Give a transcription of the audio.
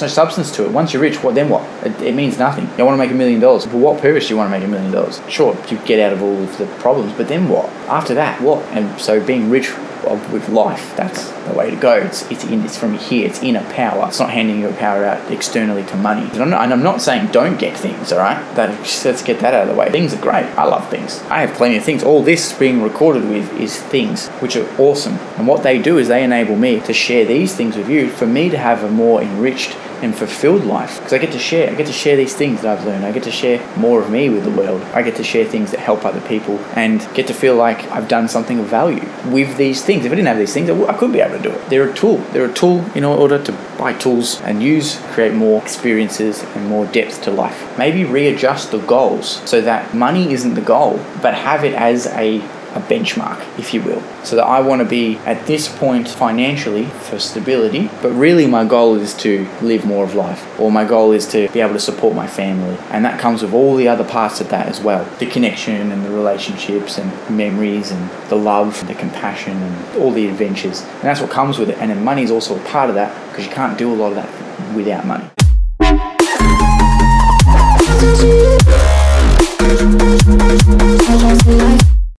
No substance to it. Once you're rich, what then what? It, it means nothing. You want to make a million dollars. For what purpose do you want to make a million dollars? Sure, you get out of all of the problems, but then what? After that, what? And so being rich of, with life. That's the way to go. It's it's in it's from here. It's inner power. It's not handing your power out externally to money. And I'm not, and I'm not saying don't get things. All right, that let's get that out of the way. Things are great. I love things. I have plenty of things. All this being recorded with is things which are awesome. And what they do is they enable me to share these things with you. For me to have a more enriched and fulfilled life because I get to share. I get to share these things that I've learned. I get to share more of me with the world. I get to share things that help other people and get to feel like I've done something of value with these things. If I didn't have these things, I w- I couldn't be able to do it. They're a tool. They're a tool in order to buy tools and use, create more experiences and more depth to life. Maybe readjust the goals so that money isn't the goal, but have it as a a benchmark, if you will. So that I want to be at this point financially for stability, but really my goal is to live more of life, or my goal is to be able to support my family. And that comes with all the other parts of that as well the connection and the relationships and memories and the love, and the compassion, and all the adventures. And that's what comes with it. And then money is also a part of that because you can't do a lot of that without money.